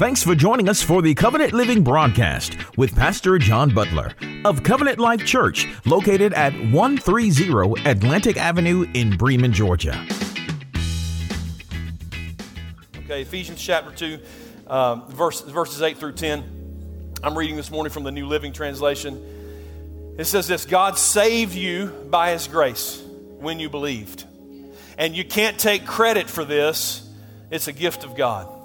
Thanks for joining us for the Covenant Living broadcast with Pastor John Butler of Covenant Life Church, located at 130 Atlantic Avenue in Bremen, Georgia. Okay, Ephesians chapter 2, um, verse, verses 8 through 10. I'm reading this morning from the New Living Translation. It says this God saved you by His grace when you believed. And you can't take credit for this, it's a gift of God.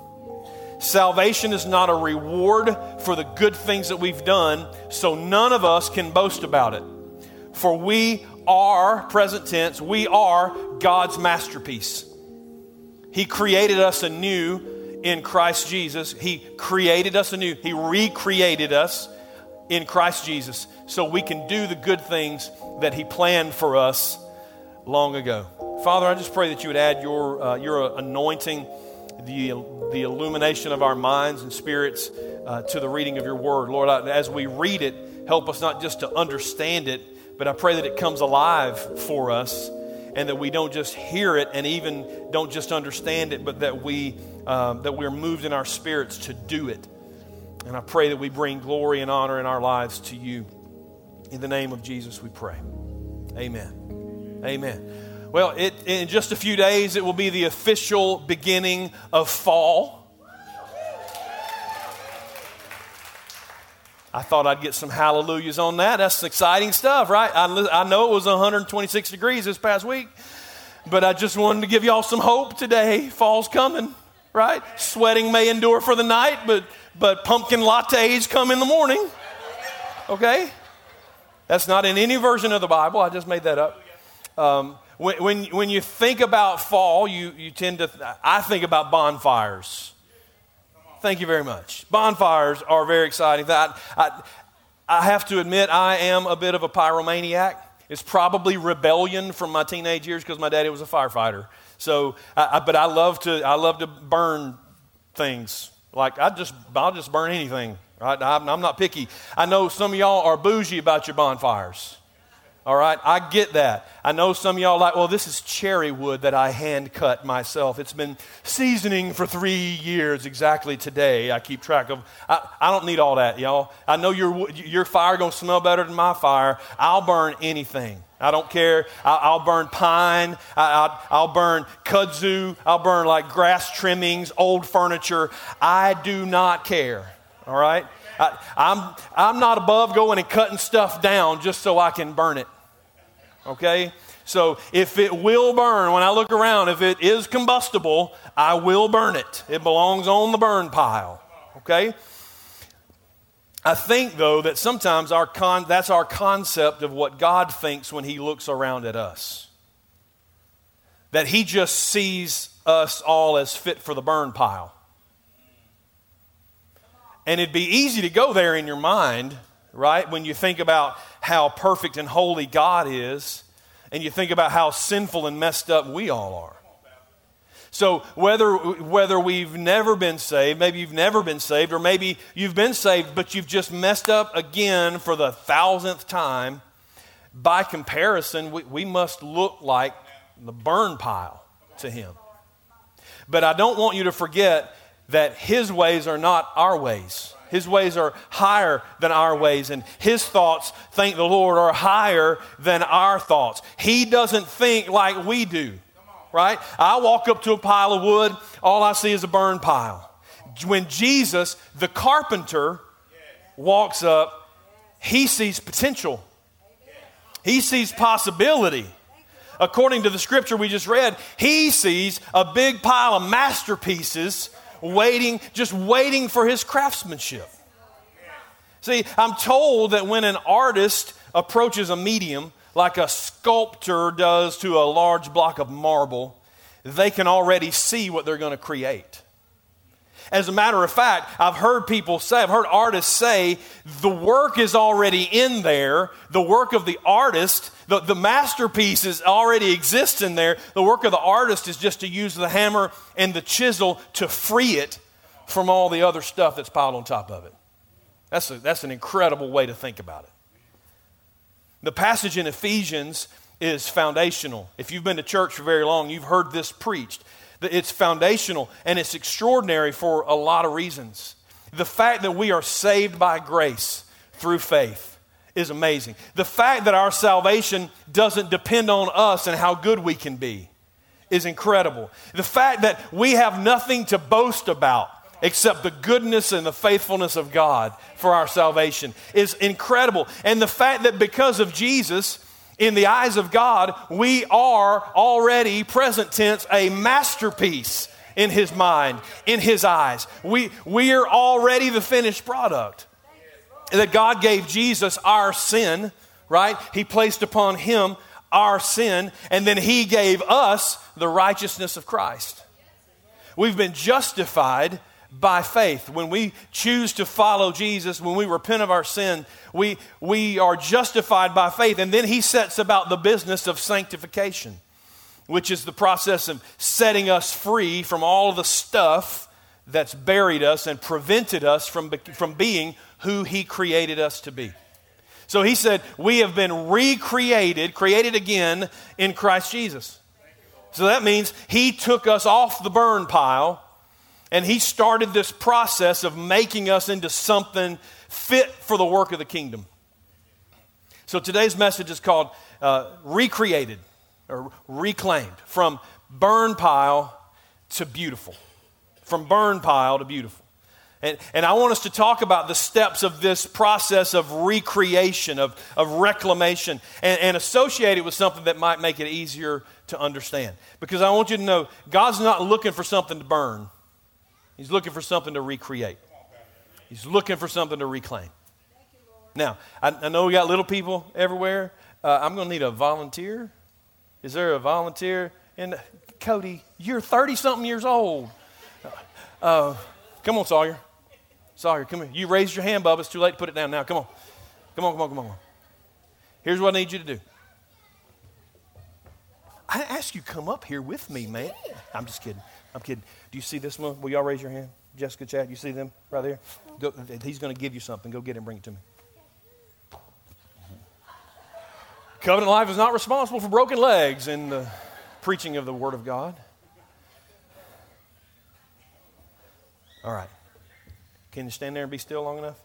Salvation is not a reward for the good things that we've done, so none of us can boast about it. For we are, present tense, we are God's masterpiece. He created us anew in Christ Jesus. He created us anew. He recreated us in Christ Jesus so we can do the good things that He planned for us long ago. Father, I just pray that you would add your, uh, your anointing the, the illumination of our minds and spirits uh, to the reading of your word. Lord, as we read it, help us not just to understand it, but I pray that it comes alive for us and that we don't just hear it and even don't just understand it, but that, we, um, that we're moved in our spirits to do it. And I pray that we bring glory and honor in our lives to you. In the name of Jesus, we pray. Amen. Amen. Well, it, in just a few days, it will be the official beginning of fall. I thought I'd get some hallelujahs on that. That's exciting stuff, right? I, I know it was 126 degrees this past week, but I just wanted to give y'all some hope today. Fall's coming, right? Sweating may endure for the night, but, but pumpkin lattes come in the morning. Okay? That's not in any version of the Bible. I just made that up. Um, when, when, when you think about fall, you, you tend to, I think about bonfires. Thank you very much. Bonfires are very exciting. I, I, I have to admit, I am a bit of a pyromaniac. It's probably rebellion from my teenage years because my daddy was a firefighter. So, I, but I love to, I love to burn things. Like I just, I'll just burn anything. Right? I'm not picky. I know some of y'all are bougie about your bonfires. All right, I get that. I know some of y'all like, well, this is cherry wood that I hand cut myself. It's been seasoning for three years exactly today. I keep track of. I, I don't need all that, y'all. I know your your fire gonna smell better than my fire. I'll burn anything. I don't care. I, will burn pine. I, will burn kudzu. I'll burn like grass trimmings, old furniture. I do not care. All right. I, I'm I'm not above going and cutting stuff down just so I can burn it okay? So if it will burn, when I look around, if it is combustible, I will burn it. It belongs on the burn pile, okay? I think, though, that sometimes our con- that's our concept of what God thinks when He looks around at us. That He just sees us all as fit for the burn pile. And it'd be easy to go there in your mind, right? When you think about how perfect and holy God is, and you think about how sinful and messed up we all are. So, whether, whether we've never been saved, maybe you've never been saved, or maybe you've been saved, but you've just messed up again for the thousandth time, by comparison, we, we must look like the burn pile to Him. But I don't want you to forget that His ways are not our ways. His ways are higher than our ways, and His thoughts, thank the Lord, are higher than our thoughts. He doesn't think like we do, right? I walk up to a pile of wood, all I see is a burn pile. When Jesus, the carpenter, walks up, he sees potential, he sees possibility according to the scripture we just read, he sees a big pile of masterpieces waiting, just waiting for his craftsmanship. See, I'm told that when an artist approaches a medium, like a sculptor does to a large block of marble, they can already see what they're going to create. As a matter of fact, I've heard people say, I've heard artists say, the work is already in there. The work of the artist, the, the masterpiece is already exists in there. The work of the artist is just to use the hammer and the chisel to free it from all the other stuff that's piled on top of it. That's, a, that's an incredible way to think about it. The passage in Ephesians is foundational. If you've been to church for very long, you've heard this preached. It's foundational and it's extraordinary for a lot of reasons. The fact that we are saved by grace through faith is amazing. The fact that our salvation doesn't depend on us and how good we can be is incredible. The fact that we have nothing to boast about except the goodness and the faithfulness of God for our salvation is incredible. And the fact that because of Jesus, in the eyes of God, we are already, present tense, a masterpiece in His mind, in His eyes. We, we are already the finished product. That God gave Jesus our sin, right? He placed upon Him our sin, and then He gave us the righteousness of Christ. We've been justified by faith. When we choose to follow Jesus, when we repent of our sin, we, we are justified by faith. And then he sets about the business of sanctification, which is the process of setting us free from all of the stuff that's buried us and prevented us from, from being who he created us to be. So he said, We have been recreated, created again in Christ Jesus. So that means he took us off the burn pile and he started this process of making us into something fit for the work of the kingdom. So today's message is called uh, Recreated or Reclaimed from burn pile to beautiful. From burn pile to beautiful. And, and I want us to talk about the steps of this process of recreation, of, of reclamation, and, and associate it with something that might make it easier to understand. Because I want you to know God's not looking for something to burn, He's looking for something to recreate. He's looking for something to reclaim. Now, I, I know we got little people everywhere. Uh, I'm going to need a volunteer. Is there a volunteer? And Cody, you're 30 something years old. Uh, come on, Sawyer. Sawyer, come here. You raised your hand, Bubba. It's too late to put it down now. Come on. Come on, come on, come on. Here's what I need you to do. I ask you come up here with me, man. I'm just kidding. I'm kidding. Do you see this one? Will y'all raise your hand? Jessica, Chad, you see them right there? Go, he's going to give you something. Go get it bring it to me. Covenant Life is not responsible for broken legs in the preaching of the Word of God. All right. Can you stand there and be still long enough?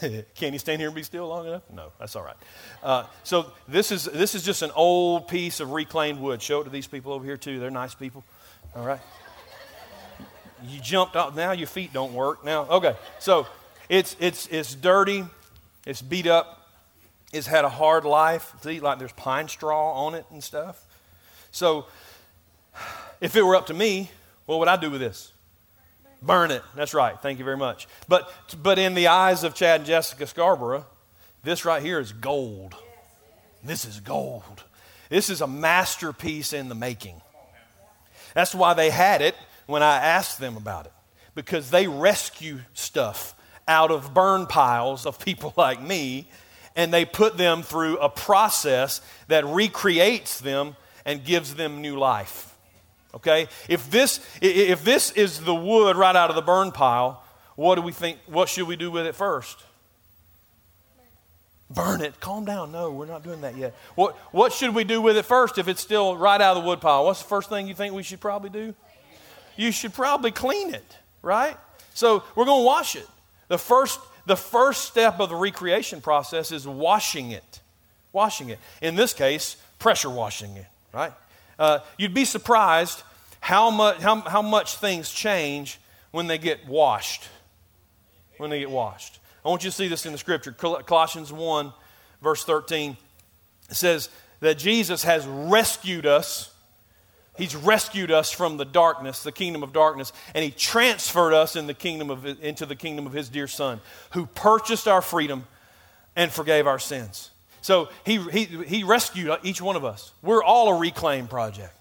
Can you stand here and be still long enough? No, that's all right. Uh, so this is this is just an old piece of reclaimed wood. Show it to these people over here too. They're nice people. All right. You jumped off. Now your feet don't work. Now, okay. So it's, it's, it's dirty. It's beat up. It's had a hard life. See, like there's pine straw on it and stuff. So if it were up to me, what would I do with this? Burn it. That's right. Thank you very much. But, but in the eyes of Chad and Jessica Scarborough, this right here is gold. This is gold. This is a masterpiece in the making. That's why they had it when I asked them about it, because they rescue stuff out of burn piles of people like me, and they put them through a process that recreates them and gives them new life. Okay? If this, if this is the wood right out of the burn pile, what do we think? What should we do with it first? Burn it. Calm down. No, we're not doing that yet. What, what should we do with it first if it's still right out of the wood pile? What's the first thing you think we should probably do? You should probably clean it, right? So we're going to wash it. The first, the first step of the recreation process is washing it. Washing it. In this case, pressure washing it, right? Uh, you'd be surprised how much, how, how much things change when they get washed. When they get washed. I want you to see this in the scripture. Colossians 1, verse 13. Says that Jesus has rescued us. He's rescued us from the darkness, the kingdom of darkness, and he transferred us in the kingdom of, into the kingdom of his dear son, who purchased our freedom and forgave our sins. So he, he, he rescued each one of us. We're all a reclaim project.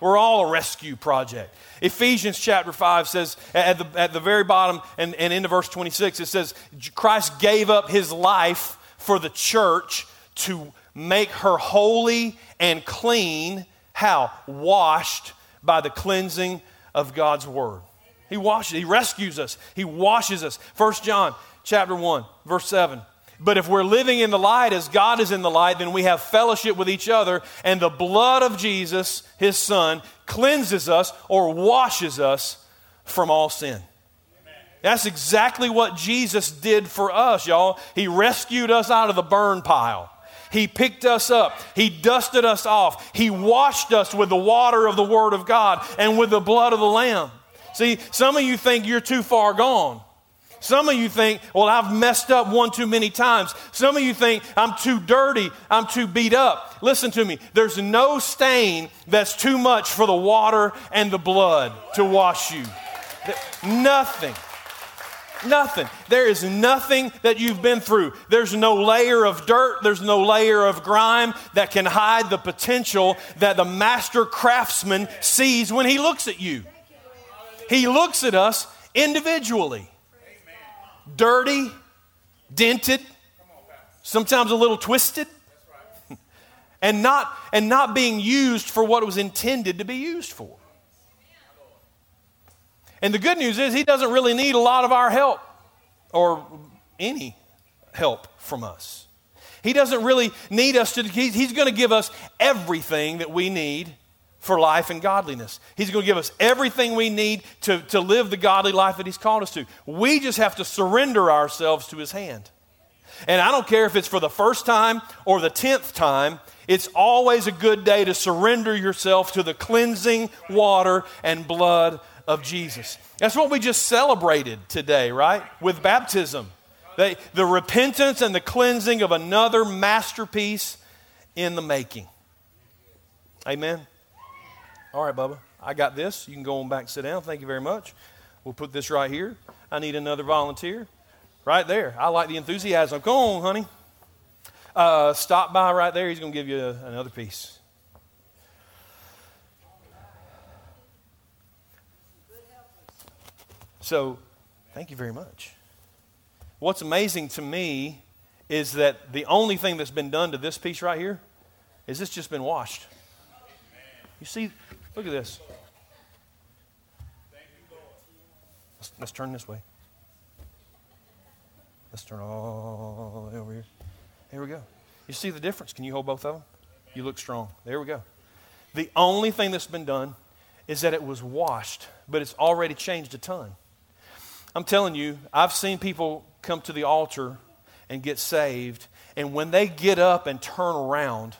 We're all a rescue project. Ephesians chapter 5 says, at the, at the very bottom and, and into verse 26, it says, Christ gave up his life for the church to make her holy and clean. How? Washed by the cleansing of God's word. He washes, he rescues us, he washes us. 1 John chapter 1, verse 7. But if we're living in the light as God is in the light, then we have fellowship with each other, and the blood of Jesus, his son, cleanses us or washes us from all sin. That's exactly what Jesus did for us, y'all. He rescued us out of the burn pile. He picked us up. He dusted us off. He washed us with the water of the Word of God and with the blood of the Lamb. See, some of you think you're too far gone. Some of you think, well, I've messed up one too many times. Some of you think, I'm too dirty, I'm too beat up. Listen to me. There's no stain that's too much for the water and the blood to wash you. Nothing. Nothing. There is nothing that you've been through. There's no layer of dirt, there's no layer of grime that can hide the potential that the master craftsman sees when he looks at you. He looks at us individually dirty, dented, sometimes a little twisted, and not, and not being used for what it was intended to be used for. And the good news is, he doesn't really need a lot of our help or any help from us. He doesn't really need us to, he's going to give us everything that we need for life and godliness. He's going to give us everything we need to, to live the godly life that He's called us to. We just have to surrender ourselves to His hand. And I don't care if it's for the first time or the tenth time, it's always a good day to surrender yourself to the cleansing water and blood of Jesus. That's what we just celebrated today, right? With baptism. They, the repentance and the cleansing of another masterpiece in the making. Amen. All right, Bubba, I got this. You can go on back and sit down. Thank you very much. We'll put this right here. I need another volunteer. Right there. I like the enthusiasm. Come on, honey. Uh, stop by right there. He's going to give you a, another piece. So, thank you very much. What's amazing to me is that the only thing that's been done to this piece right here is it's just been washed. You see, Look at this. Let's, let's turn this way. Let's turn all over here. Here we go. You see the difference? Can you hold both of them? You look strong. There we go. The only thing that's been done is that it was washed, but it's already changed a ton. I'm telling you, I've seen people come to the altar and get saved, and when they get up and turn around,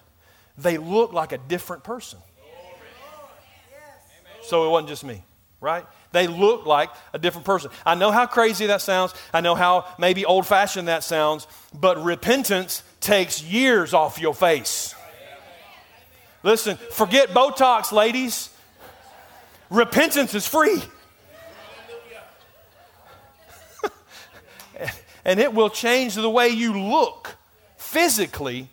they look like a different person so it wasn't just me, right? They look like a different person. I know how crazy that sounds. I know how maybe old fashioned that sounds, but repentance takes years off your face. Listen, forget Botox, ladies. Repentance is free. and it will change the way you look physically,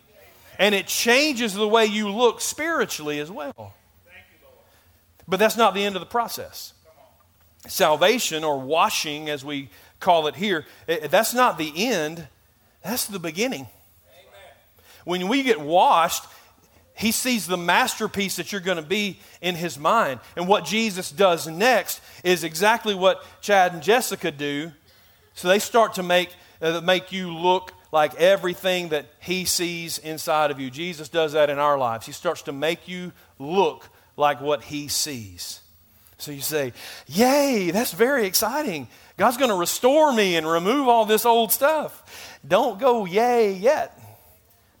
and it changes the way you look spiritually as well. But that's not the end of the process. Salvation, or washing as we call it here, that's not the end, that's the beginning. When we get washed, he sees the masterpiece that you're going to be in his mind. And what Jesus does next is exactly what Chad and Jessica do. So they start to make, uh, make you look like everything that he sees inside of you. Jesus does that in our lives. He starts to make you look like what he sees. So you say, Yay, that's very exciting. God's going to restore me and remove all this old stuff. Don't go yay yet.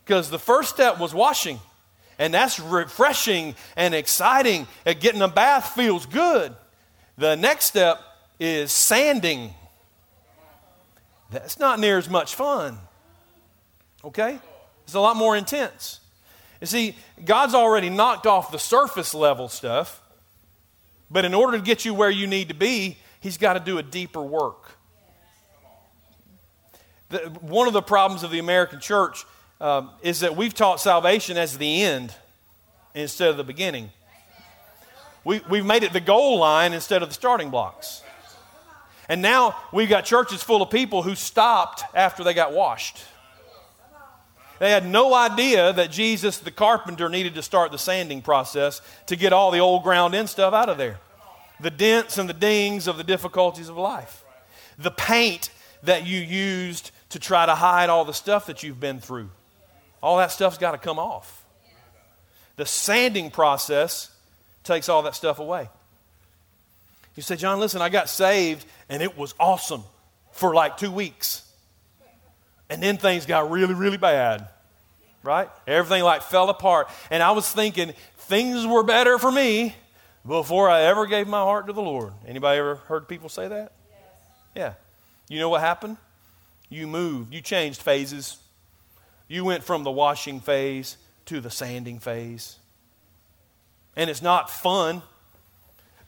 Because the first step was washing. And that's refreshing and exciting. And getting a bath feels good. The next step is sanding. That's not near as much fun. Okay? It's a lot more intense. You see, God's already knocked off the surface level stuff, but in order to get you where you need to be, He's got to do a deeper work. The, one of the problems of the American church um, is that we've taught salvation as the end instead of the beginning. We, we've made it the goal line instead of the starting blocks. And now we've got churches full of people who stopped after they got washed. They had no idea that Jesus, the carpenter, needed to start the sanding process to get all the old ground in stuff out of there. The dents and the dings of the difficulties of life. The paint that you used to try to hide all the stuff that you've been through. All that stuff's got to come off. The sanding process takes all that stuff away. You say, John, listen, I got saved and it was awesome for like two weeks. And then things got really, really bad, right? Everything like fell apart. And I was thinking things were better for me before I ever gave my heart to the Lord. Anybody ever heard people say that? Yes. Yeah. You know what happened? You moved. You changed phases. You went from the washing phase to the sanding phase. And it's not fun,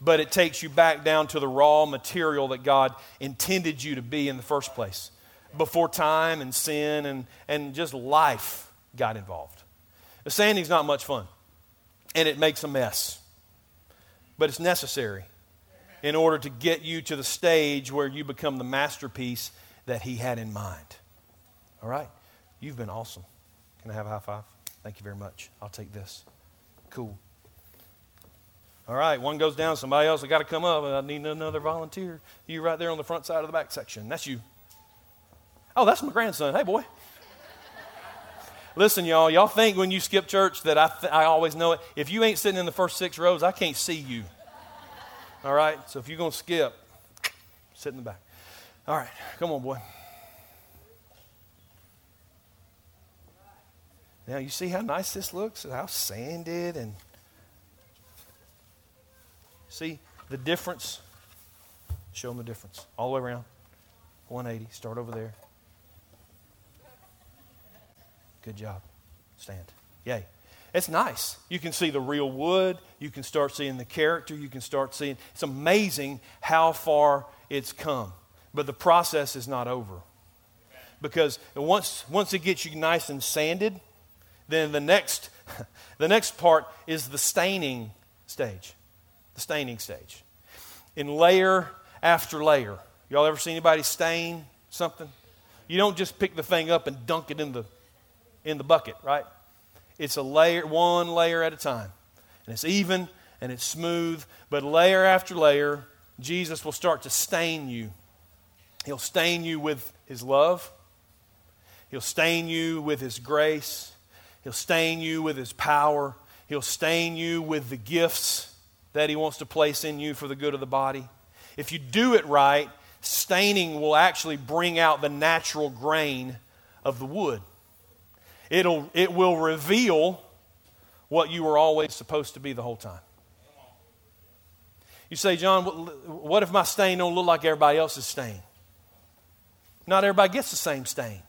but it takes you back down to the raw material that God intended you to be in the first place before time and sin and, and just life got involved. The sanding's not much fun, and it makes a mess, but it's necessary in order to get you to the stage where you become the masterpiece that He had in mind. All right? You've been awesome. Can I have a high five? Thank you very much. I'll take this. Cool. All right, one goes down, somebody else has got to come up. I need another volunteer. You right there on the front side of the back section. That's you. Oh, that's my grandson. Hey, boy. Listen, y'all, y'all think when you skip church that I, th- I always know it. If you ain't sitting in the first six rows, I can't see you. All right? So if you're going to skip, sit in the back. All right, come on, boy. Now, you see how nice this looks? How sanded and See the difference? Show them the difference. All the way around. 180. Start over there. Good job. Stand. Yay. It's nice. You can see the real wood. You can start seeing the character. You can start seeing. It's amazing how far it's come. But the process is not over. Because once, once it gets you nice and sanded, then the next, the next part is the staining stage the staining stage. In layer after layer. Y'all ever see anybody stain something? You don't just pick the thing up and dunk it in the in the bucket, right? It's a layer, one layer at a time. And it's even and it's smooth, but layer after layer, Jesus will start to stain you. He'll stain you with his love. He'll stain you with his grace. He'll stain you with his power. He'll stain you with the gifts that He wants to place in you for the good of the body. If you do it right, staining will actually bring out the natural grain of the wood. It'll, it will reveal what you were always supposed to be the whole time. You say, John, what if my stain don't look like everybody else's stain? Not everybody gets the same stain.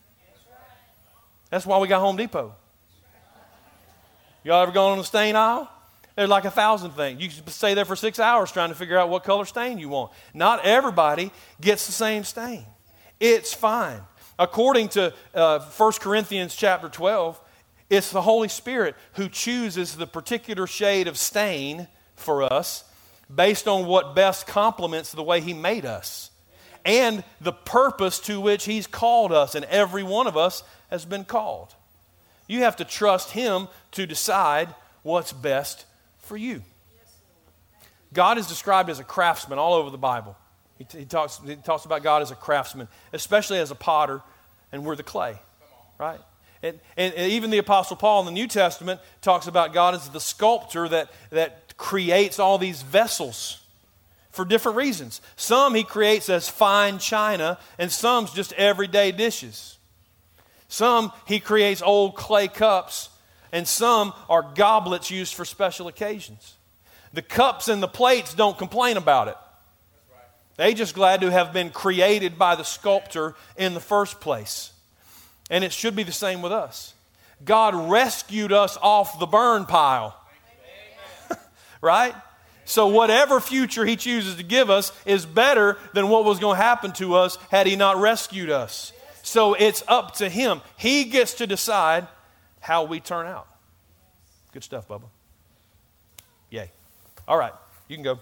That's why we got Home Depot. Y'all ever gone on the stain aisle? There's like a thousand things. You stay there for six hours trying to figure out what color stain you want. Not everybody gets the same stain. It's fine. According to uh, 1 Corinthians chapter 12, it's the Holy Spirit who chooses the particular shade of stain for us based on what best complements the way He made us and the purpose to which He's called us, and every one of us has been called. You have to trust Him to decide what's best for you. God is described as a craftsman all over the Bible. He, he, talks, he talks about God as a craftsman, especially as a potter, and we're the clay, right? And, and, and, even the Apostle Paul in the New Testament talks about God as the sculptor that, that creates all these vessels for different reasons. Some he creates as fine china, and some's just everyday dishes. Some he creates old clay cups and some are goblets used for special occasions. The cups and the plates don't complain about it. They just glad to have been created by the sculptor in the first place. And it should be the same with us. God rescued us off the burn pile. right? So, whatever future He chooses to give us is better than what was going to happen to us had He not rescued us. So, it's up to Him. He gets to decide how we turn out. Good stuff, Bubba. Yay. All right. You can go.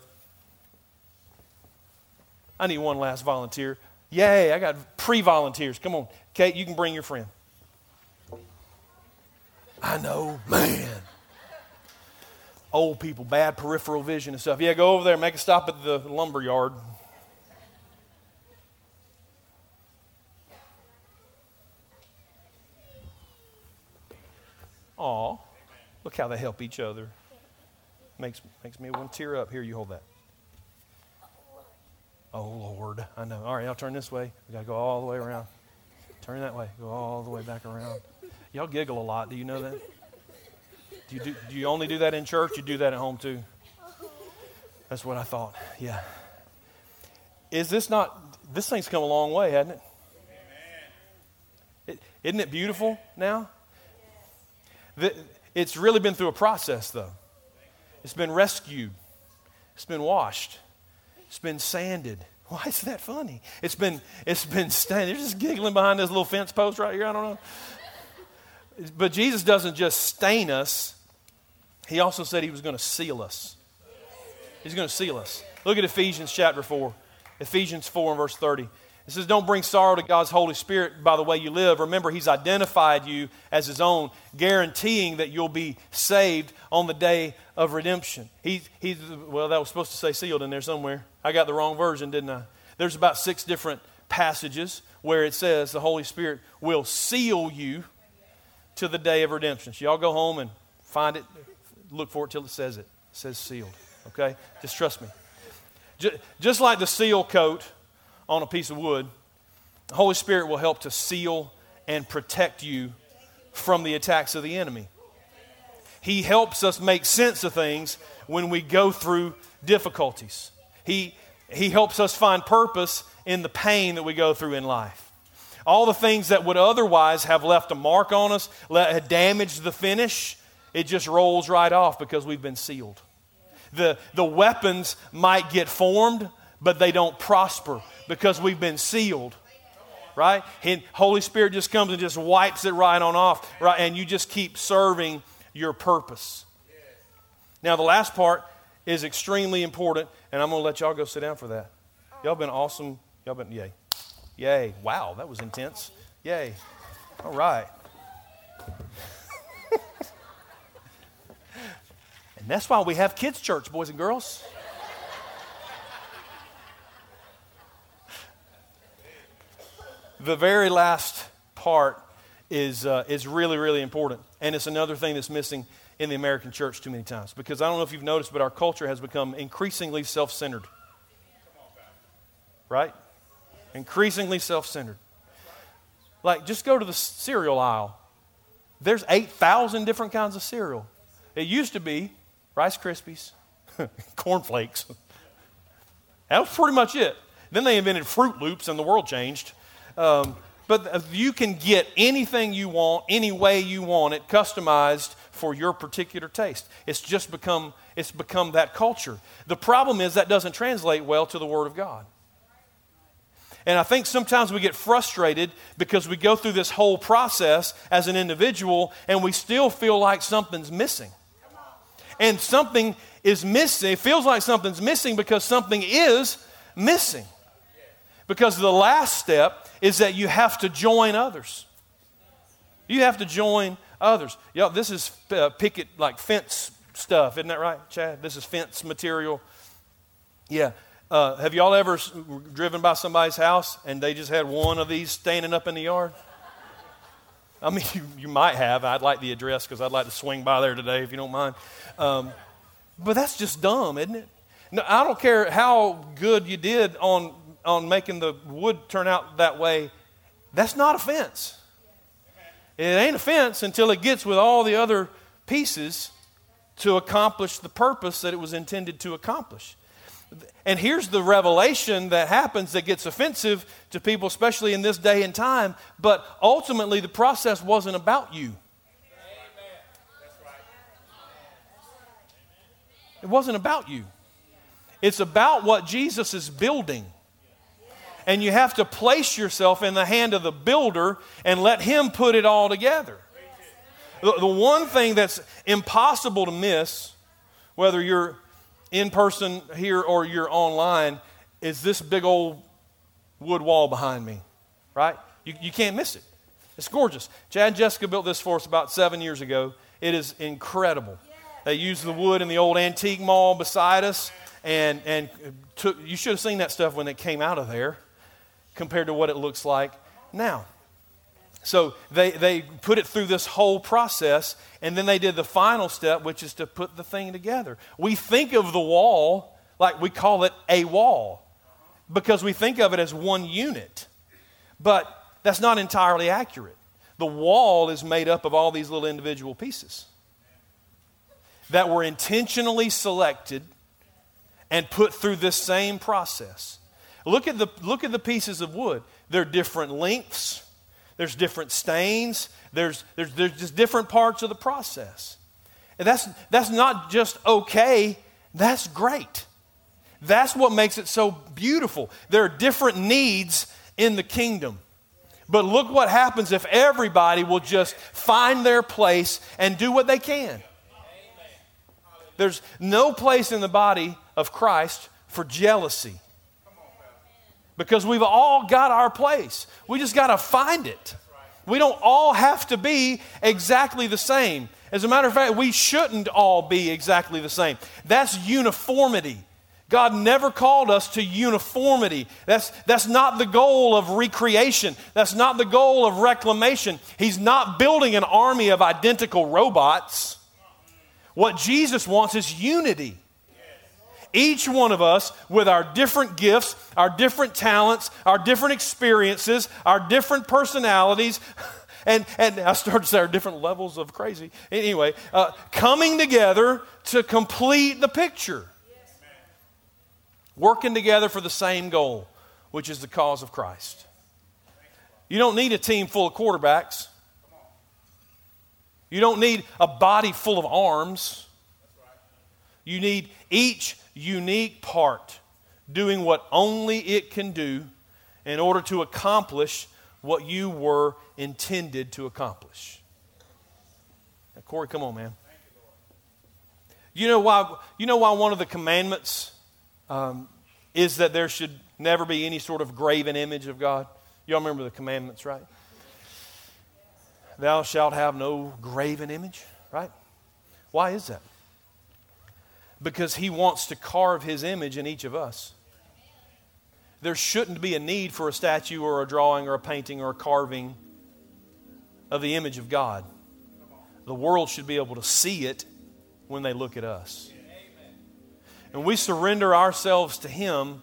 I need one last volunteer. Yay, I got pre volunteers. Come on. Kate, you can bring your friend. I know, man. Old people, bad peripheral vision and stuff. Yeah, go over there, make a stop at the lumber yard. Aw, look how they help each other. Makes, makes me want to tear up. Here, you hold that. Oh, Lord. I know. All right, I'll turn this way. We got to go all the way around. Turn that way. Go all the way back around. Y'all giggle a lot. Do you know that? Do you, do, do you only do that in church? You do that at home too? That's what I thought. Yeah. Is this not, this thing's come a long way, hasn't it? it isn't it beautiful now? The, it's really been through a process, though. It's been rescued, it's been washed, it's been sanded. Why is that funny? It's been, it's been stained. They're just giggling behind this little fence post right here. I don't know. But Jesus doesn't just stain us, He also said He was going to seal us. He's going to seal us. Look at Ephesians chapter 4. Ephesians 4 and verse 30. It says, Don't bring sorrow to God's Holy Spirit by the way you live. Remember, He's identified you as His own, guaranteeing that you'll be saved on the day of redemption. He, he, well, that was supposed to say sealed in there somewhere. I got the wrong version, didn't I? There's about six different passages where it says the Holy Spirit will seal you to the day of redemption. So y'all go home and find it, look for it till it says it. It says sealed. Okay? Just trust me. Just like the seal coat on a piece of wood, the Holy Spirit will help to seal and protect you from the attacks of the enemy. He helps us make sense of things when we go through difficulties. He, he helps us find purpose in the pain that we go through in life. All the things that would otherwise have left a mark on us, had damaged the finish, it just rolls right off because we've been sealed. The, the weapons might get formed, but they don't prosper because we've been sealed right and holy spirit just comes and just wipes it right on off right and you just keep serving your purpose now the last part is extremely important and i'm going to let y'all go sit down for that. Y'all been awesome. Y'all been yay. Yay. Wow that was intense. Yay. All right. And that's why we have kids church boys and girls. The very last part is, uh, is really, really important. And it's another thing that's missing in the American church too many times. Because I don't know if you've noticed, but our culture has become increasingly self centered. Right? Increasingly self centered. Like, just go to the cereal aisle. There's 8,000 different kinds of cereal. It used to be Rice Krispies, cornflakes. That was pretty much it. Then they invented Froot Loops and the world changed. Um, but you can get anything you want, any way you want it, customized for your particular taste. It's just become, it's become that culture. The problem is that doesn't translate well to the Word of God. And I think sometimes we get frustrated because we go through this whole process as an individual and we still feel like something's missing. And something is missing. It feels like something's missing because something is missing. Because the last step is that you have to join others. You have to join others. Yo, this is uh, picket, like fence stuff, isn't that right, Chad? This is fence material. Yeah. Uh, have y'all ever driven by somebody's house and they just had one of these standing up in the yard? I mean, you, you might have. I'd like the address because I'd like to swing by there today if you don't mind. Um, but that's just dumb, isn't it? No, I don't care how good you did on on making the wood turn out that way, that's not a fence. It ain't a fence until it gets with all the other pieces to accomplish the purpose that it was intended to accomplish. And here's the revelation that happens that gets offensive to people, especially in this day and time. But ultimately, the process wasn't about you. It wasn't about you. It's about what Jesus is building and you have to place yourself in the hand of the builder and let him put it all together. The, the one thing that's impossible to miss, whether you're in person here or you're online, is this big old wood wall behind me, right? You, you can't miss it. It's gorgeous. Chad and Jessica built this for us about seven years ago. It is incredible. They used the wood in the old antique mall beside us, and, and took, you should have seen that stuff when it came out of there compared to what it looks like now. So they, they put it through this whole process, and then they did the final step, which is to put the thing together. We think of the wall like we call it a wall because we think of it as one unit. But that's not entirely accurate. The wall is made up of all these little individual pieces that were intentionally selected and put through this same process. Look at the, look at the pieces of wood. They're different lengths, there's different stains, there's, there's, there's just different parts of the process. And that's, that's not just okay, that's great. That's what makes it so beautiful. There are different needs in the kingdom. But look what happens if everybody will just find their place and do what they can. There's no place in the body of Christ for jealousy. Because we've all got our place. We just got to find it. We don't all have to be exactly the same. As a matter of fact, we shouldn't all be exactly the same. That's uniformity. God never called us to uniformity. That's, that's not the goal of recreation. That's not the goal of reclamation. He's not building an army of identical robots. What Jesus wants is unity. Each one of us, with our different gifts, our different talents, our different experiences, our different personalities, and, and I started to say our different levels of crazy. Anyway, uh, coming together to complete the picture working together for the same goal, which is the cause of Christ. You don't need a team full of quarterbacks. You don't need a body full of arms. You need each unique part doing what only it can do in order to accomplish what you were intended to accomplish. Now, Corey, come on, man. You know why? You know why one of the commandments um, is that there should never be any sort of graven image of God. Y'all remember the commandments, right? Thou shalt have no graven image, right? Why is that? Because he wants to carve his image in each of us. There shouldn't be a need for a statue or a drawing or a painting or a carving of the image of God. The world should be able to see it when they look at us and we surrender ourselves to Him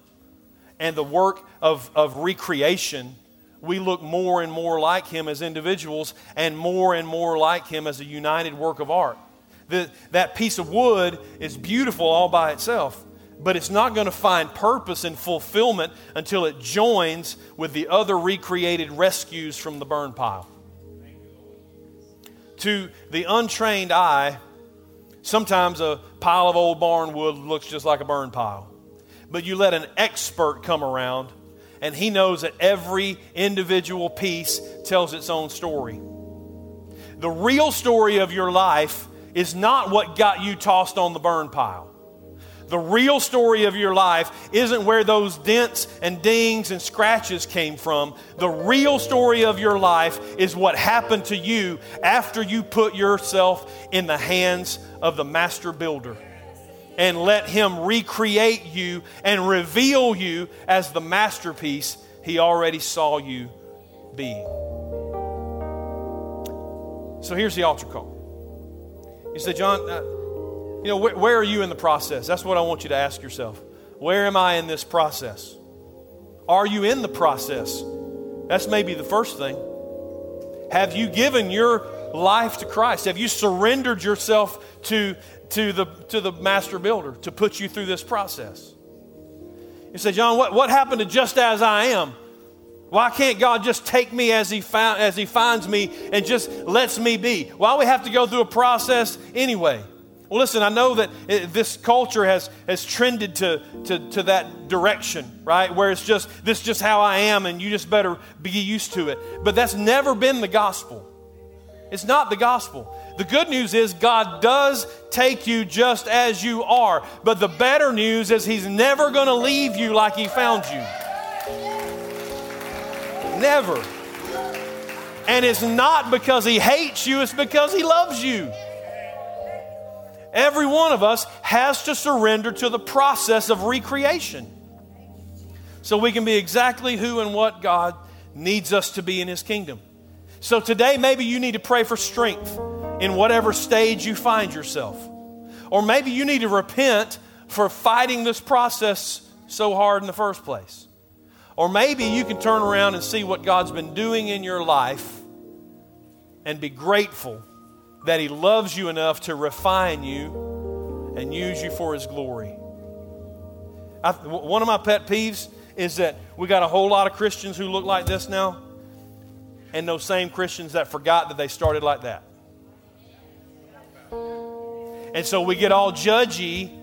and the work of, of recreation, we look more and more like Him as individuals and more and more like Him as a united work of art. That piece of wood is beautiful all by itself, but it's not going to find purpose and fulfillment until it joins with the other recreated rescues from the burn pile. To the untrained eye, Sometimes a pile of old barn wood looks just like a burn pile. But you let an expert come around, and he knows that every individual piece tells its own story. The real story of your life is not what got you tossed on the burn pile. The real story of your life isn't where those dents and dings and scratches came from. The real story of your life is what happened to you after you put yourself in the hands of the master builder and let him recreate you and reveal you as the masterpiece he already saw you be. So here's the altar call. You say, John, uh, you know, wh- where are you in the process? That's what I want you to ask yourself. Where am I in this process? Are you in the process? That's maybe the first thing. Have you given your life to Christ? Have you surrendered yourself to, to, the, to the master builder to put you through this process? You say, John, what, what happened to just as I am? Why can't God just take me as he, found, as he finds me and just lets me be? Why we have to go through a process anyway? Well, listen, I know that it, this culture has, has trended to, to, to that direction, right? Where it's just, this is just how I am, and you just better be used to it. But that's never been the gospel. It's not the gospel. The good news is God does take you just as you are. But the better news is He's never going to leave you like He found you. Never. And it's not because He hates you, it's because He loves you. Every one of us has to surrender to the process of recreation so we can be exactly who and what God needs us to be in His kingdom. So today, maybe you need to pray for strength in whatever stage you find yourself. Or maybe you need to repent for fighting this process so hard in the first place. Or maybe you can turn around and see what God's been doing in your life and be grateful that He loves you enough to refine you and use you for His glory. I, one of my pet peeves is that we got a whole lot of Christians who look like this now, and those same Christians that forgot that they started like that. And so we get all judgy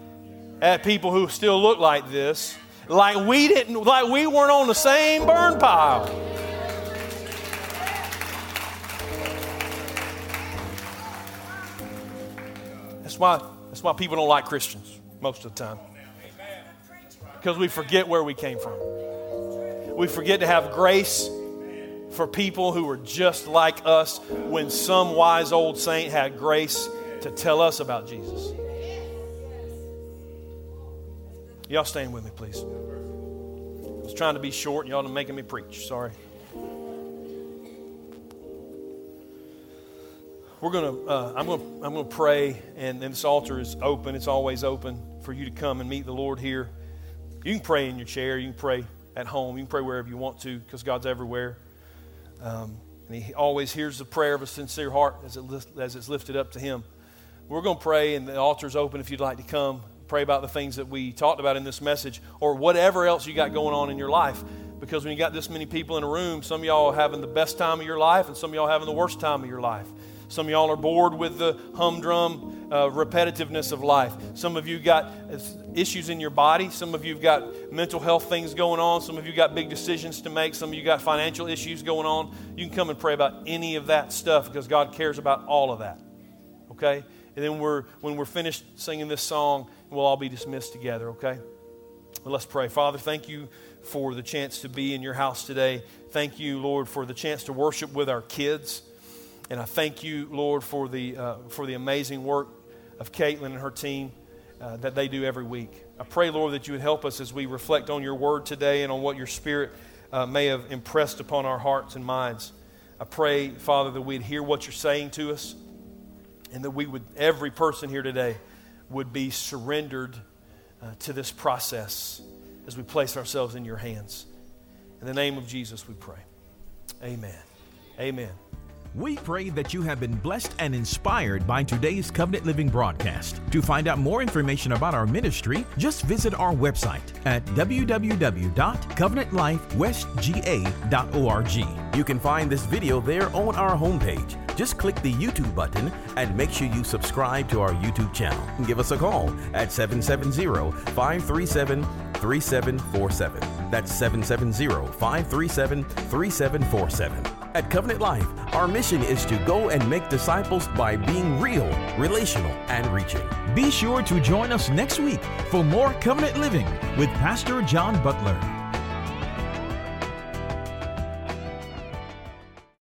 at people who still look like this, like we didn't, like we weren't on the same burn pile. That's why, that's why people don't like Christians most of the time. Because we forget where we came from. We forget to have grace for people who were just like us when some wise old saint had grace to tell us about Jesus. Y'all stand with me, please. I was trying to be short, and y'all are making me preach. Sorry. We're gonna. Uh, I'm gonna. I'm gonna pray, and, and this altar is open. It's always open for you to come and meet the Lord here. You can pray in your chair. You can pray at home. You can pray wherever you want to, because God's everywhere. Um, and He always hears the prayer of a sincere heart as, it, as it's lifted up to Him. We're to pray, and the altar's open if you'd like to come. Pray about the things that we talked about in this message, or whatever else you got going on in your life. Because when you got this many people in a room, some of y'all are having the best time of your life, and some of y'all having the worst time of your life. Some of y'all are bored with the humdrum uh, repetitiveness of life. Some of you got issues in your body. Some of you have got mental health things going on. Some of you got big decisions to make. Some of you got financial issues going on. You can come and pray about any of that stuff because God cares about all of that. Okay? And then we're, when we're finished singing this song, we'll all be dismissed together, okay? Well, let's pray. Father, thank you for the chance to be in your house today. Thank you, Lord, for the chance to worship with our kids. And I thank you, Lord, for the, uh, for the amazing work of Caitlin and her team uh, that they do every week. I pray, Lord, that you would help us as we reflect on your word today and on what your spirit uh, may have impressed upon our hearts and minds. I pray, Father, that we'd hear what you're saying to us and that we would, every person here today, would be surrendered uh, to this process as we place ourselves in your hands. In the name of Jesus, we pray. Amen. Amen. We pray that you have been blessed and inspired by today's Covenant Living broadcast. To find out more information about our ministry, just visit our website at www.covenantlifewestga.org. You can find this video there on our homepage. Just click the YouTube button and make sure you subscribe to our YouTube channel. Give us a call at 770 537 3747. That's 770 537 3747. At Covenant Life, our mission is to go and make disciples by being real, relational, and reaching. Be sure to join us next week for more Covenant Living with Pastor John Butler.